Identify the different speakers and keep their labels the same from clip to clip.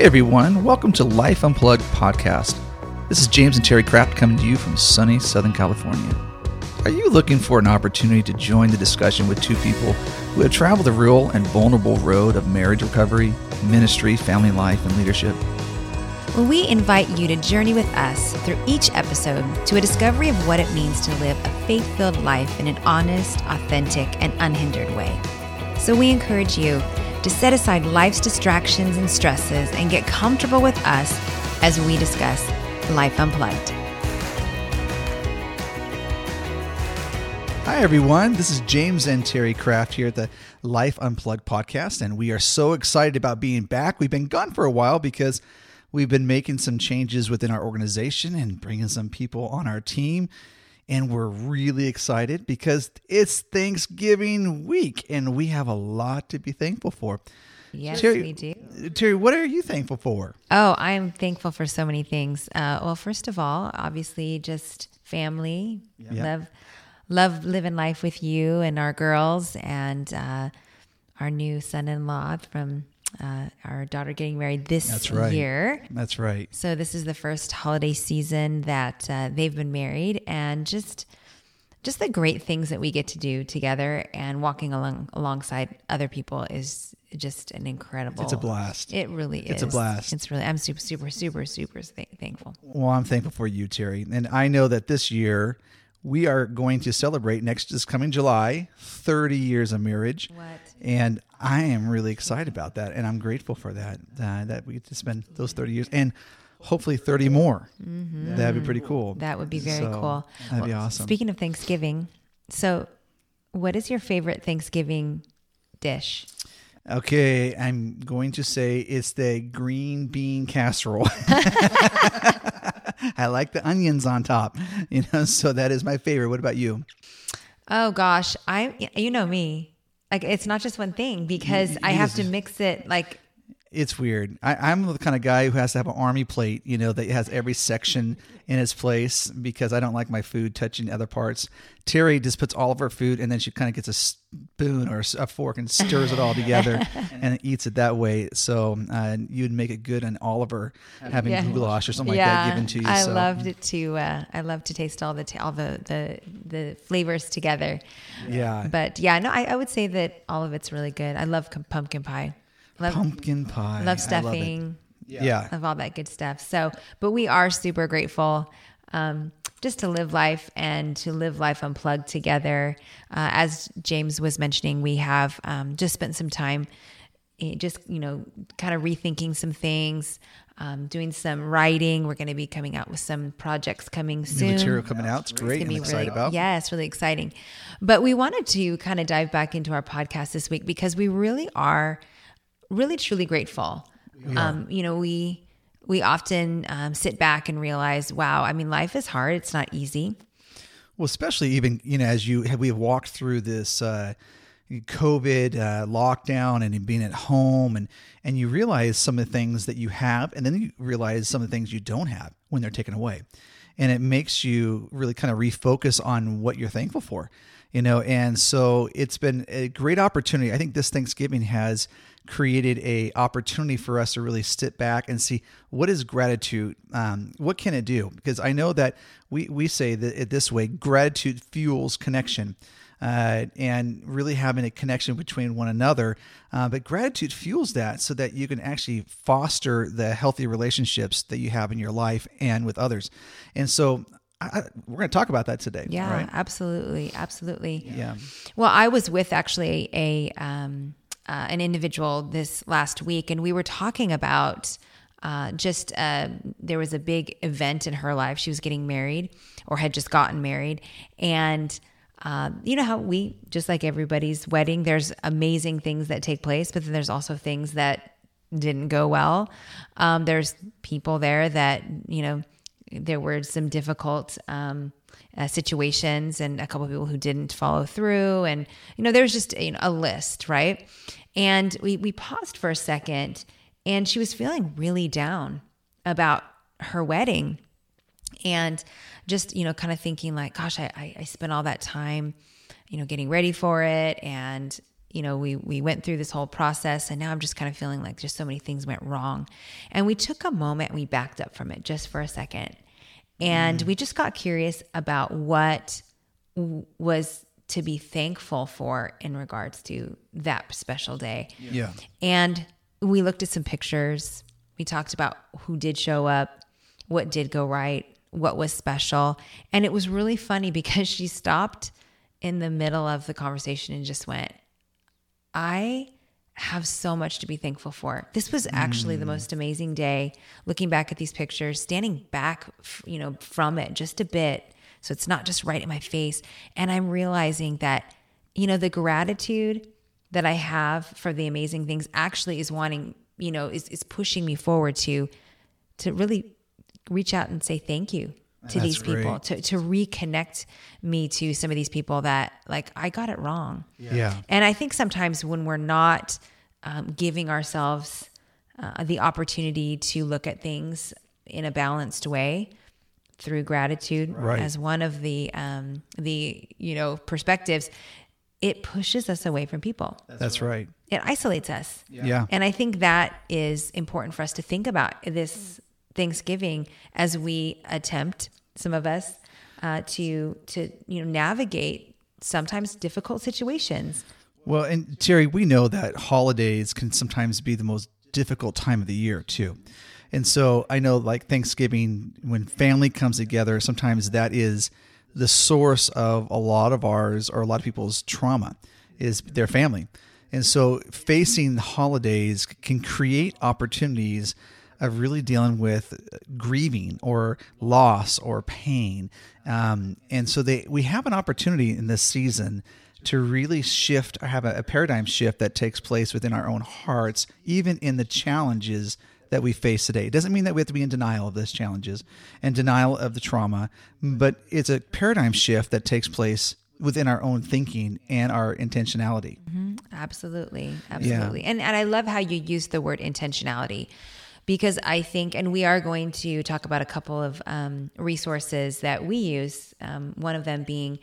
Speaker 1: Hey everyone, welcome to Life Unplugged podcast. This is James and Terry Kraft coming to you from sunny Southern California. Are you looking for an opportunity to join the discussion with two people who have traveled the real and vulnerable road of marriage recovery, ministry, family life, and leadership?
Speaker 2: Well, we invite you to journey with us through each episode to a discovery of what it means to live a faith filled life in an honest, authentic, and unhindered way. So we encourage you to set aside life's distractions and stresses and get comfortable with us as we discuss Life Unplugged.
Speaker 1: Hi, everyone. This is James and Terry Kraft here at the Life Unplugged podcast, and we are so excited about being back. We've been gone for a while because we've been making some changes within our organization and bringing some people on our team. And we're really excited because it's Thanksgiving week and we have a lot to be thankful for.
Speaker 2: Yes,
Speaker 1: Terry,
Speaker 2: we do.
Speaker 1: Terry, what are you thankful for?
Speaker 2: Oh, I am thankful for so many things. Uh, well, first of all, obviously, just family.
Speaker 1: Yeah.
Speaker 2: Love, love living life with you and our girls and uh, our new son-in-law from uh, our daughter getting married this
Speaker 1: That's right.
Speaker 2: year.
Speaker 1: That's right.
Speaker 2: So this is the first holiday season that uh, they've been married, and just just the great things that we get to do together and walking along alongside other people is just an incredible.
Speaker 1: It's a blast.
Speaker 2: It really is.
Speaker 1: It's a blast.
Speaker 2: It's really. I'm super, super, super, super th- thankful.
Speaker 1: Well, I'm thankful for you, Terry. And I know that this year we are going to celebrate next this coming July 30 years of marriage.
Speaker 2: What?
Speaker 1: And I am really excited about that. And I'm grateful for that, uh, that we get to spend those 30 years and hopefully 30 more. That'd be pretty cool.
Speaker 2: Mm-hmm. That would be very
Speaker 1: So,
Speaker 2: cool.
Speaker 1: That'd be awesome.
Speaker 2: Speaking of Thanksgiving, so what is your favorite Thanksgiving dish?
Speaker 1: Okay, I'm going to say it's the green bean casserole. I like the onions on top, you know, so that is my favorite. What about you?
Speaker 2: Oh gosh, I you know me. Like it's not just one thing because I have to mix it like
Speaker 1: It's weird. I, I'm the kind of guy who has to have an army plate, you know, that has every section in its place because I don't like my food touching other parts. Terry just puts all of her food and then she kind of gets a spoon or a fork and stirs it all together and eats it that way. So uh, you'd make it good on Oliver having
Speaker 2: Yeah.
Speaker 1: goulash or something
Speaker 2: yeah,
Speaker 1: like that given to you.
Speaker 2: I
Speaker 1: so.
Speaker 2: loved it to uh, I love to taste all the all the, the the flavors together.
Speaker 1: Yeah.
Speaker 2: But yeah, no, I, I would say that all of it's really good. I love com- pumpkin pie. Love
Speaker 1: Pumpkin pie.
Speaker 2: love
Speaker 1: I it.
Speaker 2: stuffing.
Speaker 1: yeah.
Speaker 2: of all that good stuff. So, but we are super grateful um, just to live life and to live life unplugged together. Uh, as James was mentioning, we have um, just spent some time eh, just, you know, kind of rethinking some things, um, doing some writing. We're going to be coming out with some projects coming
Speaker 1: New
Speaker 2: soon.
Speaker 1: material coming out. It's great.
Speaker 2: It's
Speaker 1: I'm excited
Speaker 2: really,
Speaker 1: about.
Speaker 2: Yeah, it's really exciting. But we wanted to kind of dive back into our podcast this week because we really are really truly grateful. Um, you know, we we often um, sit back and realize, wow, I mean, life is hard. It's not easy.
Speaker 1: Well, especially even you know as you have we have walked through this uh, COVID uh, lockdown and being at home, and and you realize some of the things that you have, and then you realize some of the things you don't have when they're taken away, and it makes you really kind of refocus on what you're thankful for, you know. And so it's been a great opportunity. I think this Thanksgiving has created a opportunity for us to really sit back and see what is gratitude um, what can it do? Because i know that we, we say that it this way gratitude fuels connection uh, and really having a connection between one another uh, but gratitude fuels that so that you can actually foster the healthy relationships that you have in your life and with others. And so I, we're going to talk about that today
Speaker 2: Yeah,
Speaker 1: right?
Speaker 2: absolutely, absolutely.
Speaker 1: yeah.
Speaker 2: Well, I was with actually a um, uh, an individual this last week, and we were talking about uh, just uh, there was a big event in her life. She was getting married, or had just gotten married, and uh, you know how we just like everybody's wedding. There's amazing things that take place, but then there's also things that didn't go well. Um, there's people there that you know there were some difficult um, uh, situations and a couple people who didn't follow through and you know there's just you know, a list right and we we paused for a second and she was feeling really down about her wedding and just you know kind of thinking like gosh I, I i spent all that time you know getting ready for it and you know, we we went through this whole process, and now I'm just kind of feeling like just so many things went wrong. And we took a moment, and we backed up from it just for a second, and mm. we just got curious about what w- was to be thankful for in regards to that special day.
Speaker 1: Yeah.
Speaker 2: And we looked at some pictures. We talked about who did show up, what did go right, what was special. And it was really funny because she stopped in the middle of the conversation and just went, I have so much to be thankful for. This was actually the mm. most amazing day looking back at these pictures, standing back, you know, from it just a bit so it's not just right in my face and I'm realizing that you know the gratitude that I have for the amazing things actually is wanting, you know, is is pushing me forward to to really reach out and say thank you to
Speaker 1: That's
Speaker 2: these people
Speaker 1: great.
Speaker 2: to to reconnect me to some of these people that like I got it wrong.
Speaker 1: Yeah.
Speaker 2: And I think sometimes when we're not um, giving ourselves uh, the opportunity to look at things in a balanced way through gratitude
Speaker 1: Right.
Speaker 2: as one of the um, the you know perspectives, it pushes us away from people.
Speaker 1: That's right.
Speaker 2: It isolates us.
Speaker 1: Yeah.
Speaker 2: And I think that is important for us to think about this Thanksgiving as we attempt, some of us, uh, to to you know navigate sometimes difficult situations.
Speaker 1: Well, and Terry, we know that holidays can sometimes be the most difficult time of the year too. And so I know like Thanksgiving when family comes together, sometimes that is the source of a lot of ours or a lot of people's trauma is their family. And so facing the holidays can create opportunities of really dealing with grieving or loss or pain. Um, and so they we have an opportunity in this season to really shift have a, a paradigm shift that takes place within our own hearts, even in the challenges that we face today. It doesn't mean that we have to be in denial of those challenges and denial of the trauma, but it's a paradigm shift that takes place within our own thinking and our intentionality.
Speaker 2: Absolutely. Absolutely. And and I love how you use the word intentionality because I think, and we are going to talk about a couple of um, resources that we use. Um, one of them being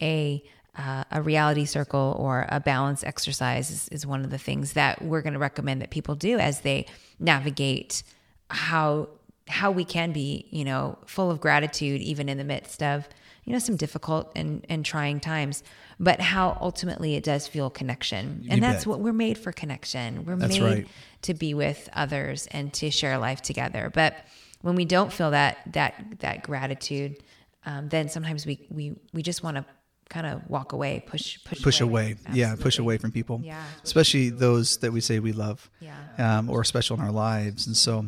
Speaker 2: a uh, a reality circle or a balance exercise is, is one of the things that we're going to recommend that people do as they navigate how how we can be, you know, full of gratitude even in the midst of, you know, some difficult and, and trying times, but how ultimately it does feel connection. And that's
Speaker 1: bet.
Speaker 2: what we're made for connection. We're
Speaker 1: That's
Speaker 2: made
Speaker 1: right.
Speaker 2: to be with others and to share life together. But when we don't feel that that that gratitude, um, then sometimes we we we just want to kind of walk away, push push
Speaker 1: push away. Yeah, push away from people.
Speaker 2: Yeah.
Speaker 1: Especially those that we say we love.
Speaker 2: Yeah.
Speaker 1: Um, or special in our lives. And so,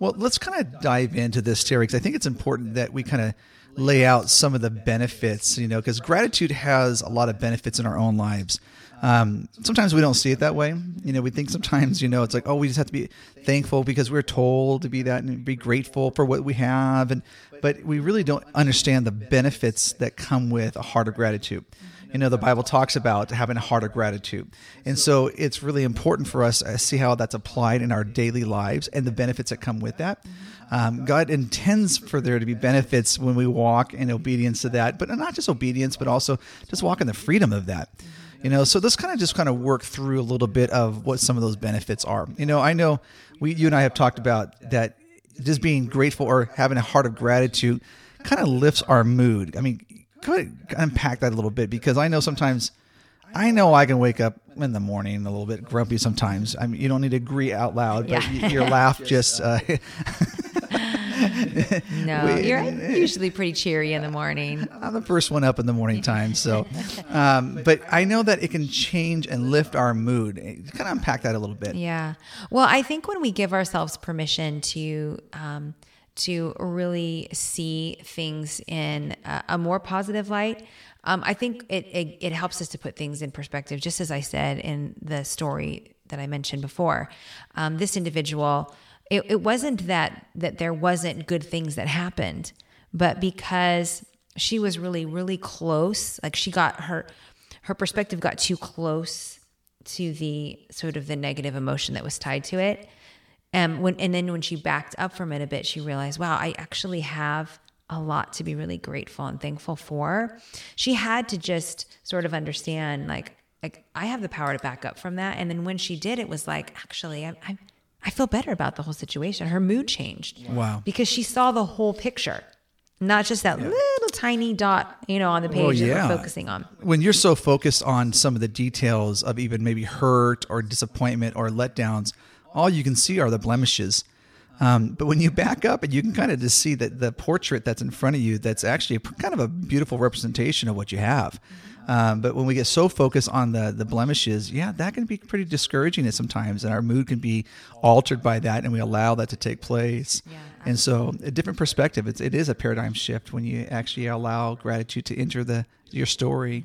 Speaker 1: well, let's kind of dive into this, Terry, because I think it's important that we kind of lay out some of the benefits, you know, because gratitude has a lot of benefits in our own lives. Um, sometimes we don't see it that way. You know, we think sometimes, you know, it's like, oh, we just have to be thankful because we're told to be that and be grateful for what we have. And, but we really don't understand the benefits that come with a heart of gratitude. You know, the Bible talks about having a heart of gratitude. And so it's really important for us to see how that's applied in our daily lives and the benefits that come with that. Um, God intends for there to be benefits when we walk in obedience to that, but not just obedience, but also just walk in the freedom of that. You know, so let's kind of just kind of work through a little bit of what some of those benefits are. You know, I know we, you and I have talked about that just being grateful or having a heart of gratitude kind of lifts our mood. I mean, could unpack that a little bit because I know sometimes I know I can wake up in the morning a little bit grumpy sometimes. I mean, you don't need to agree out loud, but
Speaker 2: Yeah.
Speaker 1: your laugh just uh,
Speaker 2: No,
Speaker 1: We-
Speaker 2: you're usually pretty cheery in the morning.
Speaker 1: I'm the first one up in the morning time. So, um, but I know that it can change and lift our mood. Kind of unpack that a little bit.
Speaker 2: Yeah. Well, I think when we give ourselves permission to um, to really see things in a, a more positive light, um, I think it, it it helps us to put things in perspective. Just as I said in the story that I mentioned before, um, this individual, it, it wasn't that that there wasn't good things that happened, but because she was really really close, like she got her her perspective got too close to the sort of the negative emotion that was tied to it. And when and then when she backed up from it a bit, she realized, wow, I actually have a lot to be really grateful and thankful for. She had to just sort of understand like like I have the power to back up from that. And then when she did, it was like, actually, I, I, I feel better about the whole situation. Her mood changed.
Speaker 1: Wow.
Speaker 2: Because she saw the whole picture, not just that little tiny dot, you know, on the page that
Speaker 1: yeah.
Speaker 2: we're focusing on.
Speaker 1: when you're so focused on some of the details of even maybe hurt or disappointment or letdowns, all you can see are the blemishes. Um, but when you back up and you can kind of just see that the portrait that's in front of you, that's actually a, kind of a beautiful representation of what you have. Um, but when we get so focused on the the blemishes, yeah, that can be pretty discouraging at sometimes, and our mood can be altered by that, and we allow that to take place.
Speaker 2: Yeah,
Speaker 1: and so, a different perspective. It's, it is a paradigm shift when you actually allow gratitude to enter the your story.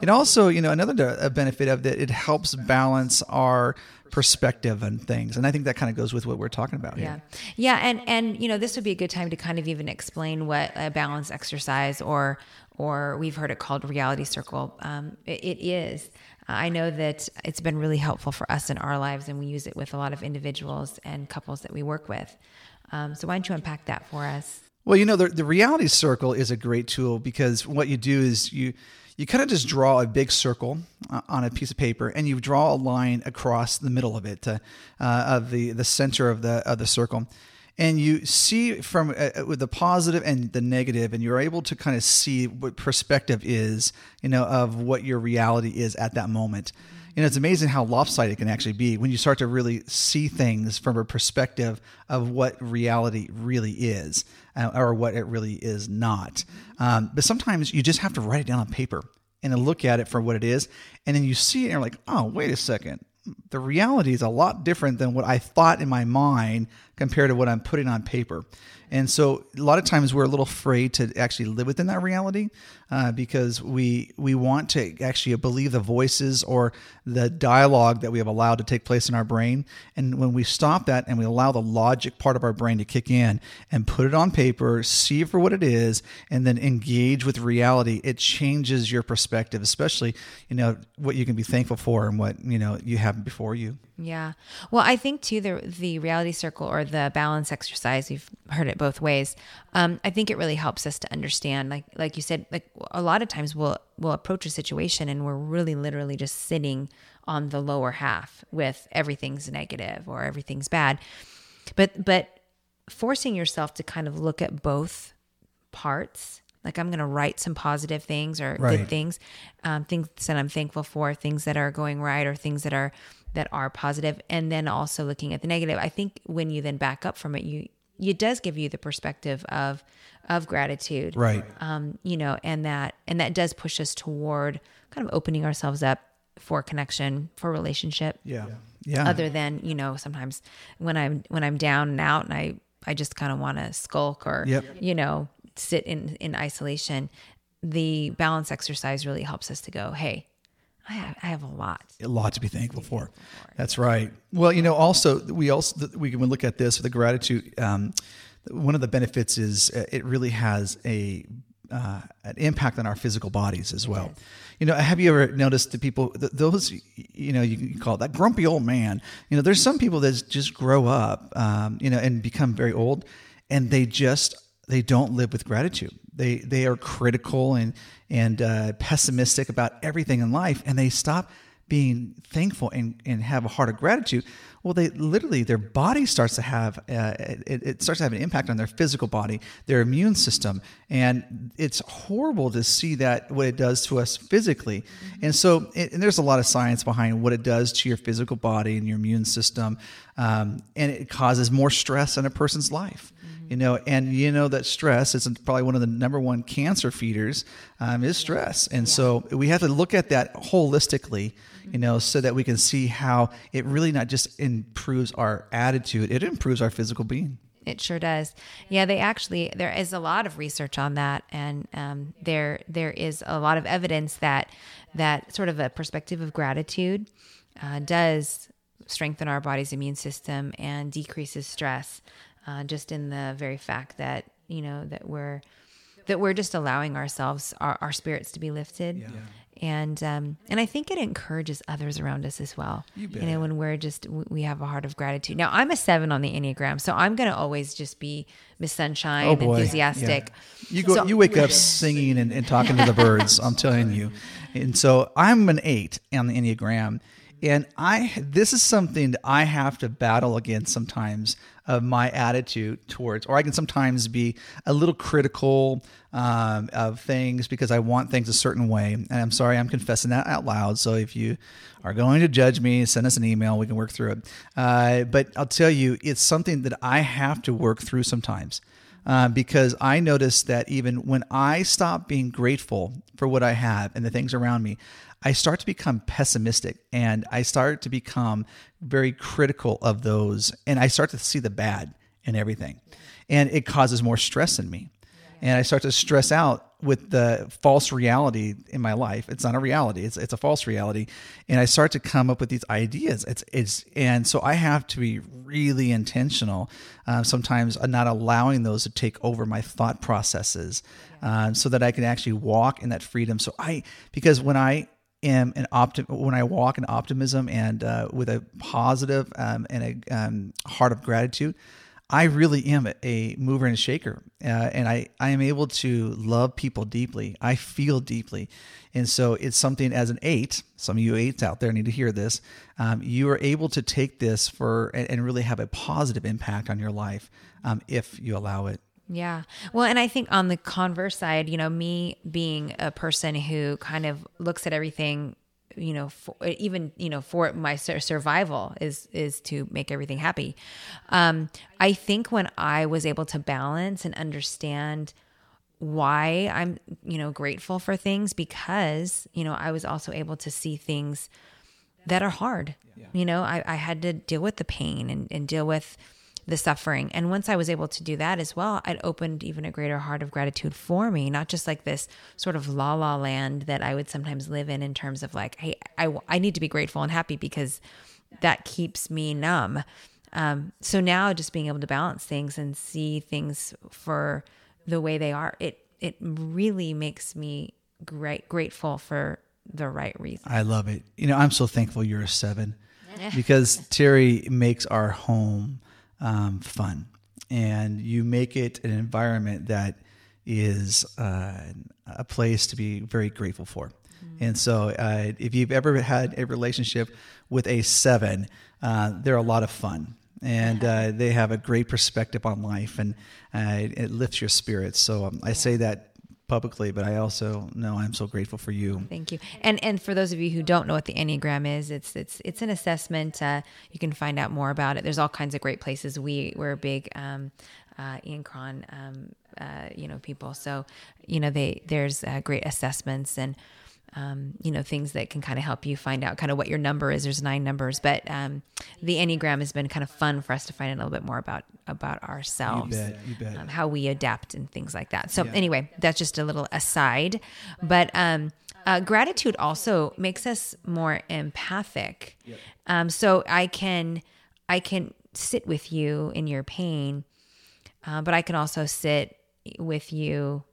Speaker 1: And also, you know, another benefit of that, it helps balance our perspective on things, and I think that kind of goes with what we're talking about
Speaker 2: Yeah.
Speaker 1: here.
Speaker 2: Yeah. And, and, you know, this would be a good time to kind of even explain what a balance exercise or, or we've heard it called reality circle. Um, it, it is. I know that it's been really helpful for us in our lives, and we use it with a lot of individuals and couples that we work with. Um, so, why don't you unpack that for us?
Speaker 1: Well, you know, the, the reality circle is a great tool because what you do is you you kind of just draw a big circle uh, on a piece of paper and you draw a line across the middle of it uh, uh, of the the center of the of the circle. And you see from uh, with the positive and the negative and you're able to kind of see what perspective is you know of what your reality is at that moment. You know, it's amazing how lopsided it can actually be when you start to really see things from a perspective of what reality really is uh, or what it really is not. Um, but sometimes you just have to write it down on paper and then look at it for what it is. And then you see it and you're like, oh, wait a second. The reality is a lot different than what I thought in my mind compared to what I'm putting on paper. And so a lot of times we're a little afraid to actually live within that reality uh, because we we want to actually believe the voices or the dialogue that we have allowed to take place in our brain. And when we stop that and we allow the logic part of our brain to kick in and put it on paper, see for what it is, and then engage with reality, it changes your perspective, especially you know what you can be thankful for and what you know you have before you.
Speaker 2: Yeah. Well, I think too the the reality circle or the balance exercise. You've heard it both ways. Um, I think it really helps us to understand, like like you said, like a lot of times we'll we'll approach a situation and we're really literally just sitting on the lower half with everything's negative or everything's bad, but but forcing yourself to kind of look at both parts like i'm going to write some positive things or
Speaker 1: Right.
Speaker 2: good things um, things that i'm thankful for things that are going right or things that are that are positive and then also looking at the negative i think when you then back up from it you it does give you the perspective of of gratitude
Speaker 1: Right.
Speaker 2: um, you know and that and that does push us toward kind of opening ourselves up for connection for relationship
Speaker 1: Yeah. Yeah.
Speaker 2: other than you know sometimes when i'm when i'm down and out and i i just kind of want to skulk or
Speaker 1: Yep.
Speaker 2: you know sit in in isolation the balance exercise really helps us to go hey i have, I have a lot
Speaker 1: a lot to be thankful for. That's right. Well, you know, also we also we can look at this with the gratitude. Um, one of the benefits is uh, it really has a uh, an impact on our physical bodies as well. You know, have you ever noticed the people th- those you know you can call it that grumpy old man? You know, there's some people that just grow up, um, you know, and become very old, and they just they don't live with gratitude. They they are critical and and uh, pessimistic about everything in life, and they stop being thankful and, and have a heart of gratitude. Well, they literally their body starts to have uh, it, it starts to have an impact on their physical body, their immune system, and it's horrible to see that what it does to us physically. And so, it, and there's a lot of science behind what it does to your physical body and your immune system, um, and it causes more stress in a person's life you know and you know that stress is probably one of the number one cancer feeders um, is stress and so we have to look at that holistically you know so that we can see how it really not just improves our attitude it improves our physical being
Speaker 2: It sure does. Yeah, they actually there is a lot of research on that, and um, there there is a lot of evidence that that sort of a perspective of gratitude uh, does strengthen our body's immune system and decreases stress. Uh, just in the very fact that you know that we're that we're just allowing ourselves, our, our spirits to be lifted. And um, and I think it encourages others around us as well. You,
Speaker 1: bet.
Speaker 2: know, when we're just we have a heart of gratitude. Now I'm a seven on the enneagram, so I'm gonna always just be Miss Sunshine,
Speaker 1: Oh
Speaker 2: enthusiastic.
Speaker 1: Yeah. You go,
Speaker 2: So-
Speaker 1: you wake up singing and, and talking to the birds. I'm telling you. And so I'm an eight on the enneagram, and I this is something that I have to battle against sometimes of my attitude towards, or I can sometimes be a little critical um, of things because I want things a certain way. And I'm sorry, I'm confessing that out loud. So if you are going to judge me, send us an email. We can work through it. Uh, but I'll tell you, it's something that I have to work through sometimes uh, because I notice that even when I stop being grateful for what I have and the things around me, I start to become pessimistic and I start to become very critical of those and I start to see the bad in everything. And it causes more stress in me. And I start to stress out with the false reality in my life. It's not a reality. It's it's a false reality. And I start to come up with these ideas. It's it's and so I have to be really intentional. Uh, sometimes uh, not allowing those to take over my thought processes, um, so that I can actually walk in that freedom. So I because when I am an optim when I walk in optimism and uh, with a positive um, and a um, heart of gratitude, I really am a, a mover and a shaker, uh, and I I am able to love people deeply. I feel deeply, and so it's something as an eight. Some of you eights out there need to hear this. Um, you are able to take this for and, and really have a positive impact on your life um, if you allow it.
Speaker 2: Yeah. Well, and I think on the converse side, you know, me being a person who kind of looks at everything, you know, for, even you know, for my survival is is to make everything happy. Um, I think when I was able to balance and understand why I'm, you know, grateful for things because you know I was also able to see things that are hard. You know, I, I had to deal with the pain and, and deal with the suffering. And once I was able to do that as well, it opened even a greater heart of gratitude for me, not just like this sort of la la land that I would sometimes live in, in terms of like, hey, I, I need to be grateful and happy because that keeps me numb. Um, so now just being able to balance things and see things for the way they are, it, it really makes me great, grateful for the right reason.
Speaker 1: I love it. You know, I'm so thankful you're a seven because Terry makes our home um, fun and you make it an environment that is uh, a place to be very grateful for. And so, uh, if you've ever had a relationship with a seven, uh, they're a lot of fun. And uh, they have a great perspective on life, and uh, it, it lifts your spirits. So um, I say that publicly, but I also know I'm so grateful for you.
Speaker 2: Thank you. And and for those of you who don't know what the Enneagram is, it's it's it's an assessment. Uh, you can find out more about it. There's all kinds of great places. We we're big um, uh, Ian Cron, um, uh, you know, people. So you know, they there's uh, great assessments and. Um, you know things that can kind of help you find out kind of what your number is. There's nine numbers, but um, the enneagram has been kind of fun for us to find out a little bit more about about ourselves,
Speaker 1: You bet, you bet.
Speaker 2: Um, how we adapt and things like that. So anyway, that's just a little aside. But um, uh, gratitude also makes us more empathic. Um, so I can I can sit with you in your pain, uh, but I can also sit with you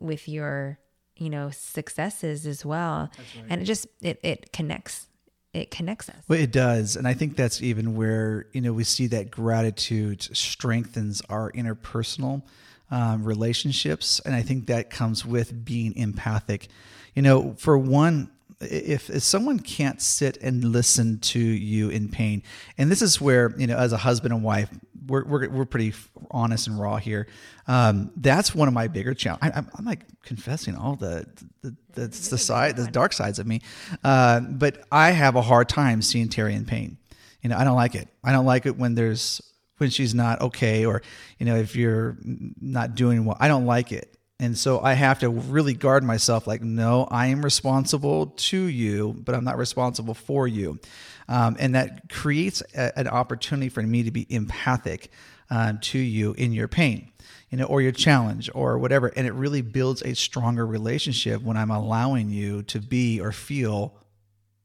Speaker 2: with your you know successes as well, and it just it it connects it connects us.
Speaker 1: Well, it does. And I think that's even where, you know, we see that gratitude strengthens our interpersonal um, relationships. And I think that comes with being empathic. You know, for one, if, if someone can't sit and listen to you in pain, and this is where, you know, as a husband and wife, we're, we're, we're pretty honest and raw here. Um, that's one of my bigger challenges. I'm, I'm like confessing all the, the, the, the side, the dark sides of me. Uh, but I have a hard time seeing Terry in pain. You know, I don't like it. I don't like it when there's, when she's not okay, or, you know, if you're not doing well, I don't like it. And so I have to really guard myself like, no, I am responsible to you, but I'm not responsible for you. Um, and that creates a, an opportunity for me to be empathic uh, to you in your pain, you know, or your challenge or whatever. And it really builds a stronger relationship when I'm allowing you to be or feel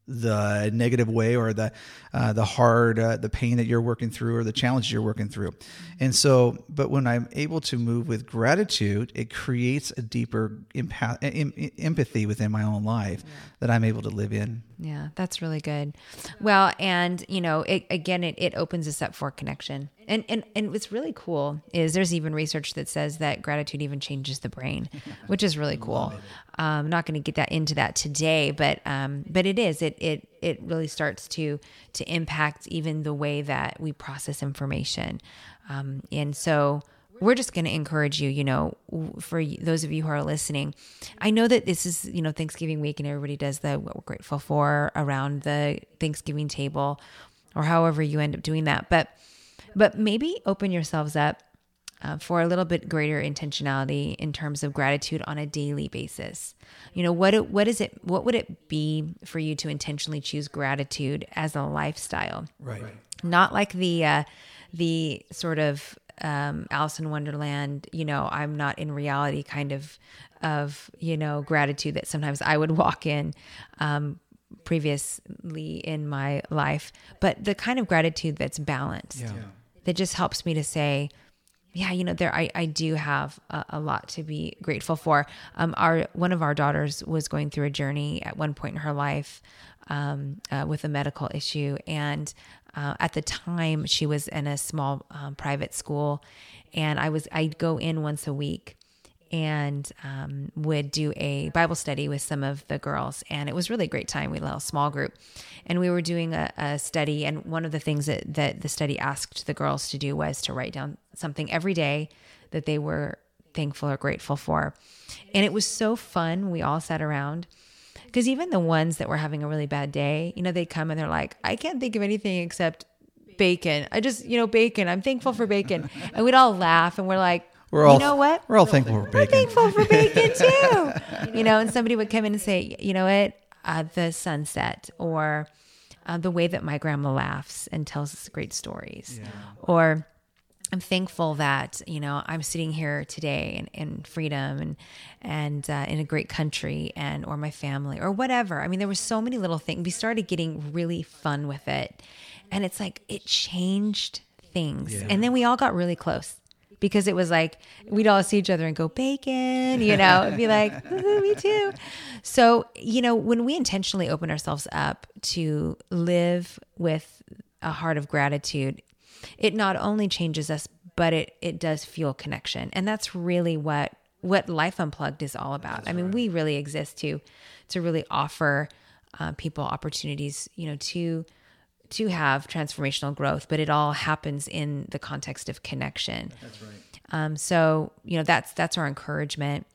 Speaker 1: the negative way or the uh, the hard uh, the pain that you're working through or the challenges you're working through and so but when i'm able to move with gratitude it creates a deeper empath- em- empathy within my own life yeah. that i'm able to live in
Speaker 2: yeah that's really good. Well and you know it, again it, it opens us up for connection. And, and and what's really cool is there's even research that says that gratitude even changes the brain, which is really cool. I'm um, not going to get that into that today, but um, but it is. It it it really starts to to impact even the way that we process information, um, and so we're just going to encourage you you know for those of you who are listening i know that this is you know thanksgiving week and everybody does the what we're grateful for around the thanksgiving table or however you end up doing that but but maybe open yourselves up uh, for a little bit greater intentionality in terms of gratitude on a daily basis. You know, what it, what is it? What would it be for you to intentionally choose gratitude as a lifestyle?
Speaker 1: Right.
Speaker 2: Not like the uh, the sort of um, Alice in Wonderland. You know, I'm not in reality kind of of you know gratitude that sometimes I would walk in. Um, previously in my life but the kind of gratitude that's balanced yeah. that just helps me to say yeah, you know, there I, I do have a, a lot to be grateful for. Um, our one of our daughters was going through a journey at one point in her life um, uh, with a medical issue, and uh, at the time she was in a small um, private school, and I was I'd go in once a week and um, would do a Bible study with some of the girls. And it was really a great time. We had a little small group. And we were doing a, a, study. And one of the things that, that the study asked the girls to do was to write down something every day that they were thankful or grateful for. And it was so fun. We all sat around. Because even the ones that were having a really bad day, you know, they come and they're like, I can't think of anything except bacon. I just, you know, bacon. I'm thankful for bacon. And we'd all laugh and we're like,
Speaker 1: we're all,
Speaker 2: you know what?
Speaker 1: We're all thankful for bacon.
Speaker 2: We're thankful for bacon too. you know, and somebody would come in and say, you know what? Uh, the sunset or uh, the way that my grandma laughs and tells us great stories. Yeah. Or I'm thankful that, you know, I'm sitting here today in, in freedom and, and uh, in a great country and, or my family or whatever. I mean, there were so many little things. We started getting really fun with it. And it's like, it changed things. Yeah. And then we all got really close because it was like we'd all see each other and go bacon, you know, and be like, me too. So, you know, when we intentionally open ourselves up to live with a heart of gratitude, it not only changes us, but it it does fuel connection. And that's really what what Life Unplugged is all about. That's I mean, right. we really exist to to really offer uh, people opportunities, you know, to to have transformational growth, but it all happens in the context of connection.
Speaker 1: That's right.
Speaker 2: Um, so you know that's that's our encouragement.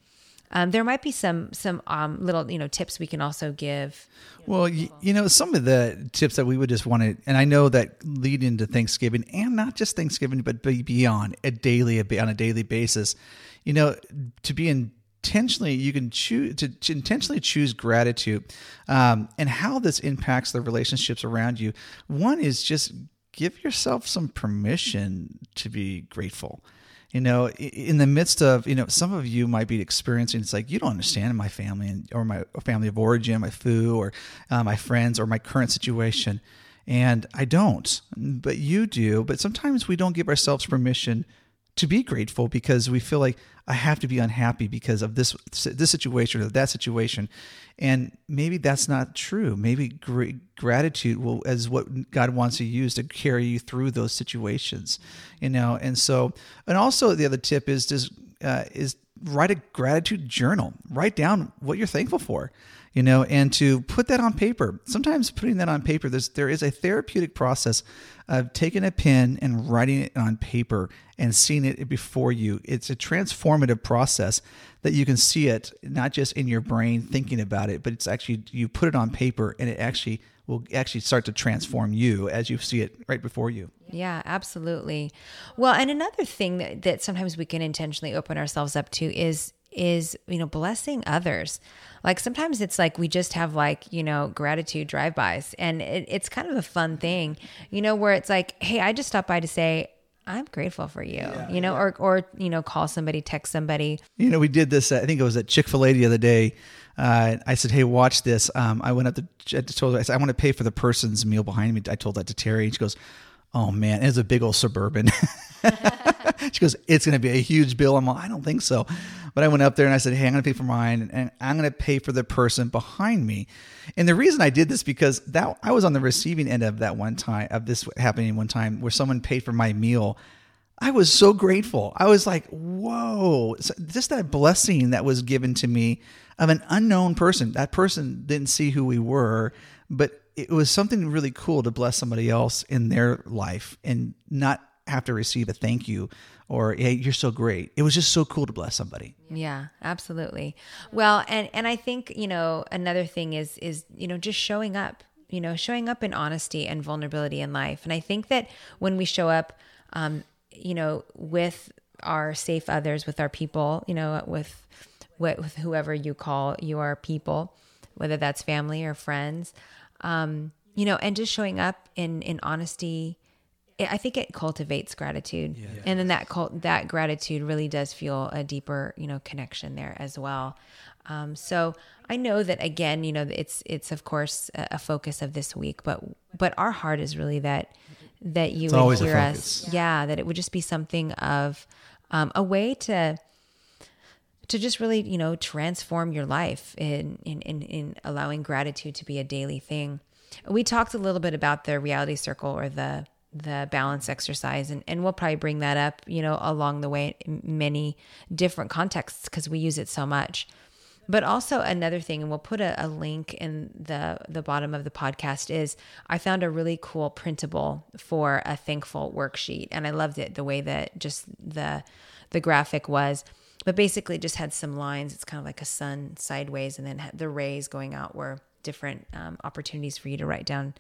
Speaker 2: Um, there might be some some um, little you know tips we can also give.
Speaker 1: Well, you, you, know some of the tips that we would just want to, and I know that lead into Thanksgiving, and not just Thanksgiving, but beyond a daily on a daily basis. You know, to be in intentionally you can choose to, to intentionally choose gratitude um, and how this impacts the relationships around you one is just give yourself some permission to be grateful you know in the midst of you know some of you might be experiencing it's like you don't understand my family and or my family of origin my food or uh, my friends or my current situation. And i don't but you do. But sometimes we don't give ourselves permission to be grateful because we feel like I have to be unhappy because of this this situation or that situation, and maybe that's not true. Maybe gratitude will as what God wants to use to carry you through those situations, you know. And so, and also the other tip is just uh, is write a gratitude journal. Write down what you're thankful for you know, and to put that on paper. Sometimes putting that on paper, there's there is a therapeutic process of taking a pen and writing it on paper and seeing it before you. It's a transformative process that you can see it not just in your brain thinking about it, but it's actually you put it on paper and it actually will actually start to transform you as you see it right before you.
Speaker 2: Yeah, absolutely. Well, and another thing that, that sometimes we can intentionally open ourselves up to is is you know blessing others like sometimes it's like we just have like you know gratitude drive-bys and it, it's kind of a fun thing you know where it's like hey i just stopped by to say i'm grateful for you yeah, you know yeah. or or you know call somebody text somebody
Speaker 1: you know we did this i think it was at chick-fil-a the other day uh, I said, "Hey, watch this." Um, I went up to I told her, I said, "I want to pay for the person's meal behind me." I told that to Terry, and she goes, "Oh man, it's a big old suburban." she goes, "It's going to be a huge bill." I'm like, "I don't think so," but I went up there and I said, "Hey, I'm going to pay for mine, and I'm going to pay for the person behind me." And the reason I did this because that I was on the receiving end of that one time of this happening one time where someone paid for my meal. I was so grateful. I was like, "Whoa!" So just that blessing that was given to me of an unknown person. That person didn't see who we were, but it was something really cool to bless somebody else in their life and not have to receive a thank you or hey you're so great. It was just so cool to bless somebody.
Speaker 2: Yeah absolutely. Well and and i think you know another thing is is you know just showing up you know showing up in honesty and vulnerability in life. And i think that when we show up um you know with our safe others with our people you know with with whoever you call your people whether that's family or friends um you know and just showing up in in honesty I think it cultivates gratitude, yeah. and then that cult, that gratitude really does feel a deeper, you know, connection there as well. Um, so I know that again, you know, it's it's of course a, a, focus of this week, but but our heart is really that that you
Speaker 1: it's
Speaker 2: would hear us, yeah. yeah. that it would just be something of um, a way to to just really you know transform your life in in in, in allowing gratitude to be a daily thing. We talked a little bit about the reality circle or the the balance exercise and, and we'll probably bring that up you know along the way in many different contexts because we use it so much but also another thing and we'll put a, a, link in the the bottom of the podcast is i found a really cool printable for a thankful worksheet and i loved it the way that just the the graphic was but basically just had some lines it's kind of like a sun sideways and then the rays going out were different um, opportunities for you to write down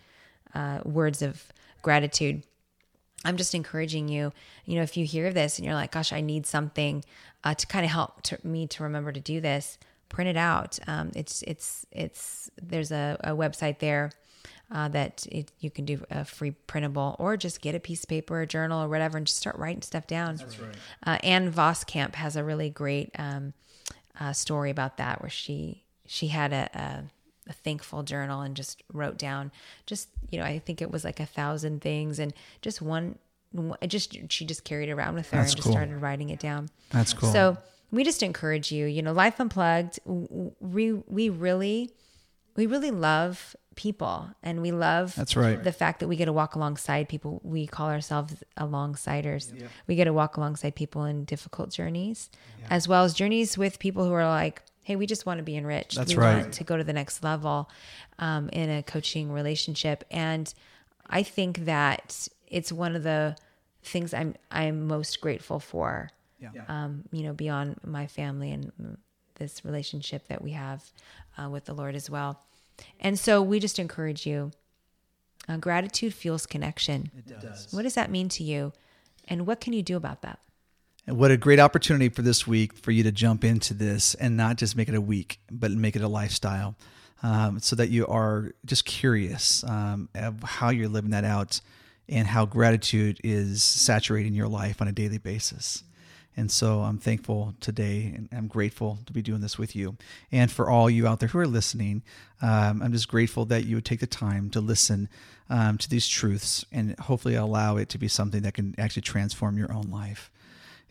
Speaker 2: uh, words of gratitude. I'm just encouraging you, you know, if you hear this and you're like, gosh, I need something uh, to kind of help to, me to remember to do this, print it out. Um, it's, it's, it's, there's a, a website there uh, that it, you can do a free printable or just get a piece of paper, a journal or whatever, and just start writing stuff down. That's right. Uh, Ann Voskamp has a really great um, uh, story about that where she, she had a, a a thankful journal and just wrote down just you know i think it was like a thousand things and just one just she just carried it around with her That's and just cool. started writing it down
Speaker 1: That's cool.
Speaker 2: So we just encourage you, you know, Life Unplugged, we we really we really love people and we love
Speaker 1: That's right.
Speaker 2: the fact that we get to walk alongside people. We call ourselves alongsiders. Yeah. We get to walk alongside people in difficult journeys yeah. as well as journeys with people who are like hey, we just want to be enriched.
Speaker 1: That's
Speaker 2: we
Speaker 1: right.
Speaker 2: want to go to the next level um, in a coaching relationship. And I think that it's one of the things I'm I'm most grateful for. Yeah. Um, you know, beyond my family and this relationship that we have uh, with the Lord as well. And so we just encourage you. Uh, gratitude fuels connection. It does. What does that mean to you? And what can you do about that?
Speaker 1: And what a great opportunity for this week for you to jump into this and not just make it a week, but make it a lifestyle. Um, so that you are just curious um, of how you're living that out and how gratitude is saturating your life on a daily basis. And so I'm thankful today and I'm grateful to be doing this with you. And for all you out there who are listening, um, I'm just grateful that you would take the time to listen um, to these truths and hopefully allow it to be something that can actually transform your own life.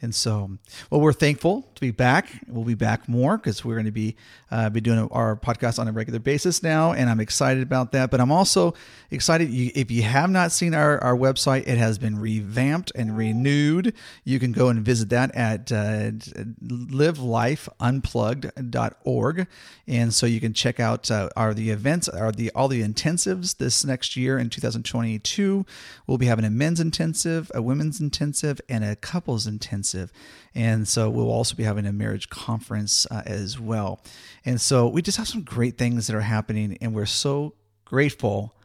Speaker 1: And so, well, we're thankful to be back. We'll be back more because we're going to be uh, be doing our podcast on a regular basis now, and I'm excited about that. But I'm also excited if you have not seen our, our website, it has been revamped and renewed. You can go and visit that at uh, livelifeunplugged.org, and so you can check out uh, the events, are the all the intensives this next year in 2022. We'll be having a men's intensive, a women's intensive, and a couples intensive intensive. And so we'll also be having a marriage conference uh, as well. And so we just have some great things that are happening, and we're so grateful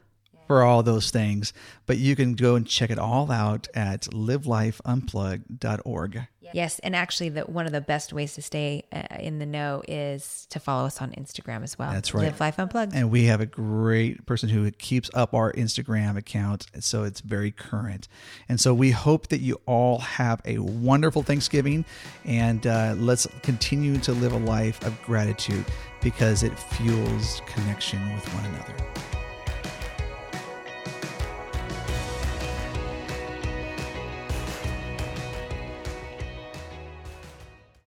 Speaker 1: for all those things. But you can go and check it all out at livelifeunplugged.org.
Speaker 2: Yes, and actually, the, one of the best ways to stay uh, in the know is to follow us on Instagram as well.
Speaker 1: That's right.
Speaker 2: Live Life Unplugged.
Speaker 1: And we have a great person who keeps up our Instagram account, so it's very current. And so we hope that you all have a wonderful Thanksgiving, and uh, let's continue to live a life of gratitude because it fuels connection with one another.